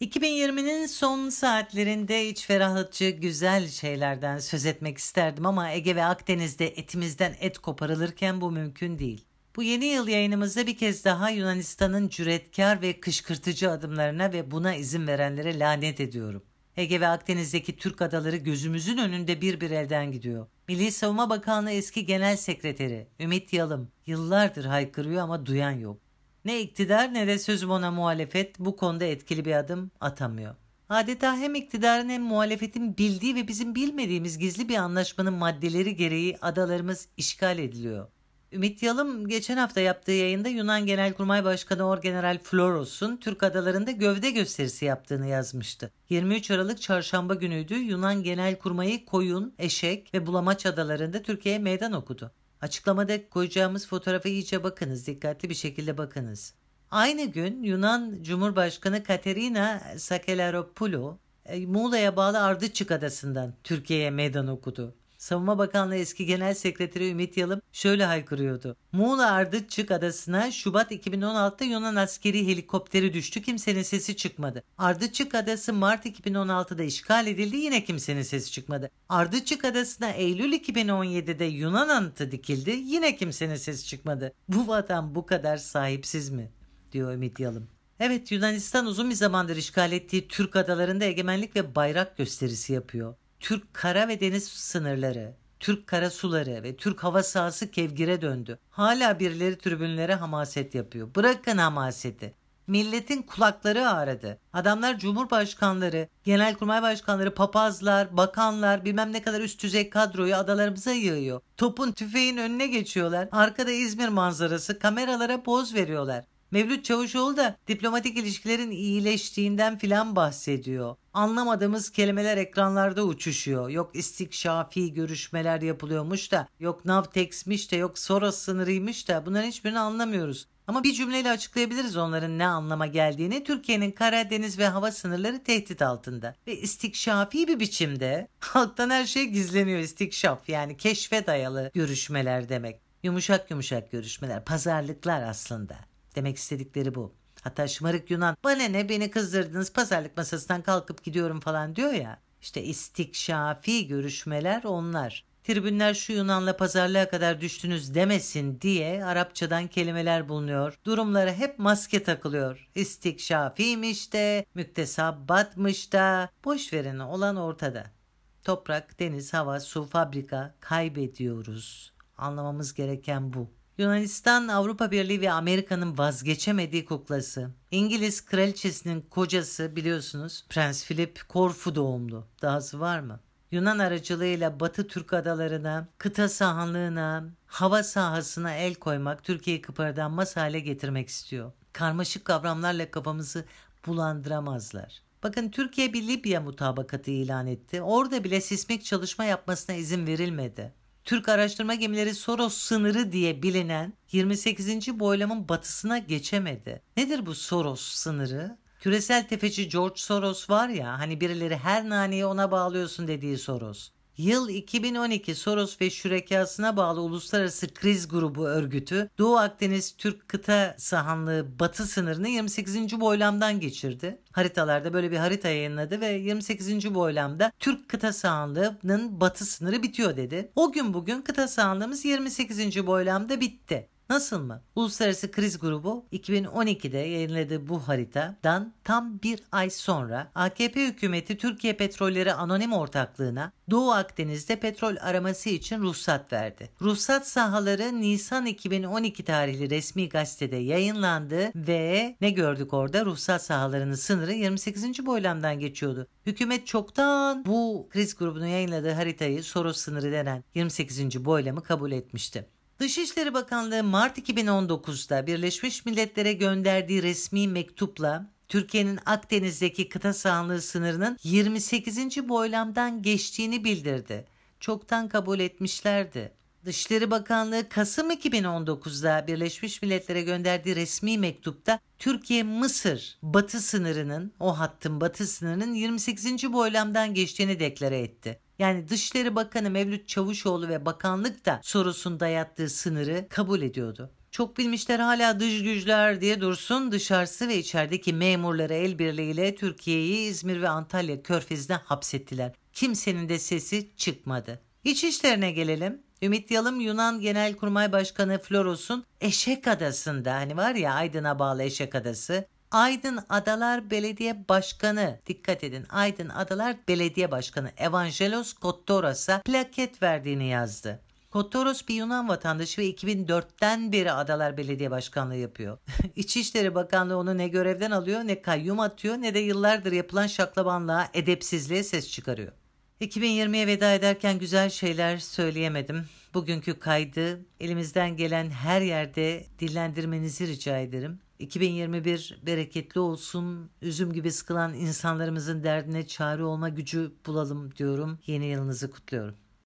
2020'nin son saatlerinde iç ferahlatıcı güzel şeylerden söz etmek isterdim ama Ege ve Akdeniz'de etimizden et koparılırken bu mümkün değil. Bu yeni yıl yayınımızda bir kez daha Yunanistan'ın cüretkar ve kışkırtıcı adımlarına ve buna izin verenlere lanet ediyorum. Ege ve Akdeniz'deki Türk adaları gözümüzün önünde bir bir elden gidiyor. Milli Savunma Bakanlığı eski genel sekreteri Ümit Yalım yıllardır haykırıyor ama duyan yok. Ne iktidar ne de sözüm ona muhalefet bu konuda etkili bir adım atamıyor. Adeta hem iktidarın hem muhalefetin bildiği ve bizim bilmediğimiz gizli bir anlaşmanın maddeleri gereği adalarımız işgal ediliyor. Ümit Yalım geçen hafta yaptığı yayında Yunan Genelkurmay Başkanı Orgeneral Floros'un Türk adalarında gövde gösterisi yaptığını yazmıştı. 23 Aralık çarşamba günüydü Yunan Genelkurmayı Koyun, Eşek ve Bulamaç adalarında Türkiye'ye meydan okudu. Açıklamada koyacağımız fotoğrafa iyice bakınız, dikkatli bir şekilde bakınız. Aynı gün Yunan Cumhurbaşkanı Katerina Sakelaropoulou e, Muğla'ya bağlı Ardıçık Adası'ndan Türkiye'ye meydan okudu. Savunma Bakanlığı eski Genel Sekreteri Ümit Yalım şöyle haykırıyordu. Muğla Ardıçık Adası'na Şubat 2016'da Yunan askeri helikopteri düştü. Kimsenin sesi çıkmadı. Ardıçık Adası Mart 2016'da işgal edildi. Yine kimsenin sesi çıkmadı. Ardıçık Adası'na Eylül 2017'de Yunan anıtı dikildi. Yine kimsenin sesi çıkmadı. Bu vatan bu kadar sahipsiz mi? diyor Ümit Yalım. Evet Yunanistan uzun bir zamandır işgal ettiği Türk adalarında egemenlik ve bayrak gösterisi yapıyor. Türk kara ve deniz sınırları, Türk kara suları ve Türk hava sahası kevgire döndü. Hala birileri tribünlere hamaset yapıyor. Bırakın hamaseti. Milletin kulakları ağrıdı. Adamlar cumhurbaşkanları, genelkurmay başkanları, papazlar, bakanlar, bilmem ne kadar üst düzey kadroyu adalarımıza yığıyor. Topun tüfeğin önüne geçiyorlar. Arkada İzmir manzarası, kameralara poz veriyorlar. Mevlüt Çavuşoğlu da diplomatik ilişkilerin iyileştiğinden filan bahsediyor. Anlamadığımız kelimeler ekranlarda uçuşuyor. Yok istikşafi görüşmeler yapılıyormuş da, yok Navtex'miş de, yok Soros sınırıymış da bunların hiçbirini anlamıyoruz. Ama bir cümleyle açıklayabiliriz onların ne anlama geldiğini. Türkiye'nin kara, deniz ve hava sınırları tehdit altında. Ve istikşafi bir biçimde halktan her şey gizleniyor istikşaf yani keşfe dayalı görüşmeler demek. Yumuşak yumuşak görüşmeler, pazarlıklar aslında. Demek istedikleri bu. Hatta şımarık Yunan bana ne beni kızdırdınız pazarlık masasından kalkıp gidiyorum falan diyor ya. İşte istikşafi görüşmeler onlar. Tribünler şu Yunan'la pazarlığa kadar düştünüz demesin diye Arapçadan kelimeler bulunuyor. Durumlara hep maske takılıyor. İstikşafiymiş de, müktesabbatmış da, boş verin olan ortada. Toprak, deniz, hava, su, fabrika kaybediyoruz. Anlamamız gereken bu. Yunanistan Avrupa Birliği ve Amerika'nın vazgeçemediği kuklası. İngiliz kraliçesinin kocası biliyorsunuz Prens Philip Korfu doğumlu. Dahası var mı? Yunan aracılığıyla Batı Türk adalarına, kıta sahanlığına, hava sahasına el koymak, Türkiye'yi kıpırdanmaz hale getirmek istiyor. Karmaşık kavramlarla kafamızı bulandıramazlar. Bakın Türkiye bir Libya mutabakatı ilan etti. Orada bile sismik çalışma yapmasına izin verilmedi. Türk araştırma gemileri Soros sınırı diye bilinen 28. boylamın batısına geçemedi. Nedir bu Soros sınırı? Küresel tefeci George Soros var ya hani birileri her naneyi ona bağlıyorsun dediği Soros. Yıl 2012 Soros ve şürekasına bağlı Uluslararası Kriz Grubu örgütü Doğu Akdeniz Türk kıta sahanlığı batı sınırını 28. boylamdan geçirdi. Haritalarda böyle bir harita yayınladı ve 28. boylamda Türk kıta sahanlığının batı sınırı bitiyor dedi. O gün bugün kıta sahanlığımız 28. boylamda bitti. Nasıl mı? Uluslararası Kriz Grubu 2012'de yayınladığı bu haritadan tam bir ay sonra AKP hükümeti Türkiye Petrolleri Anonim Ortaklığı'na Doğu Akdeniz'de petrol araması için ruhsat verdi. Ruhsat sahaları Nisan 2012 tarihli resmi gazetede yayınlandı ve ne gördük orada? Ruhsat sahalarının sınırı 28. boylamdan geçiyordu. Hükümet çoktan bu kriz grubunun yayınladığı haritayı Soros sınırı denen 28. boylamı kabul etmişti. Dışişleri Bakanlığı Mart 2019'da Birleşmiş Milletler'e gönderdiği resmi mektupla Türkiye'nin Akdeniz'deki kıta sahanlığı sınırının 28. boylamdan geçtiğini bildirdi. Çoktan kabul etmişlerdi. Dışişleri Bakanlığı Kasım 2019'da Birleşmiş Milletler'e gönderdiği resmi mektupta Türkiye-Mısır batı sınırının, o hattın batı sınırının 28. boylamdan geçtiğini deklare etti. Yani Dışişleri Bakanı Mevlüt Çavuşoğlu ve bakanlık da sorusunda dayattığı sınırı kabul ediyordu. Çok bilmişler hala dış güçler diye dursun dışarısı ve içerideki memurları el birliğiyle Türkiye'yi İzmir ve Antalya körfezine hapsettiler. Kimsenin de sesi çıkmadı. İç işlerine gelelim. Ümit Yalım Yunan Genelkurmay Başkanı Floros'un Eşek Adası'nda hani var ya Aydın'a bağlı Eşek Adası. Aydın Adalar Belediye Başkanı dikkat edin Aydın Adalar Belediye Başkanı Evangelos Kottoras'a plaket verdiğini yazdı. Kotoros bir Yunan vatandaşı ve 2004'ten beri Adalar Belediye Başkanlığı yapıyor. İçişleri Bakanlığı onu ne görevden alıyor ne kayyum atıyor ne de yıllardır yapılan şaklabanlığa, edepsizliğe ses çıkarıyor. 2020'ye veda ederken güzel şeyler söyleyemedim. Bugünkü kaydı elimizden gelen her yerde dillendirmenizi rica ederim. 2021 bereketli olsun. Üzüm gibi sıkılan insanlarımızın derdine çare olma gücü bulalım diyorum. Yeni yılınızı kutluyorum.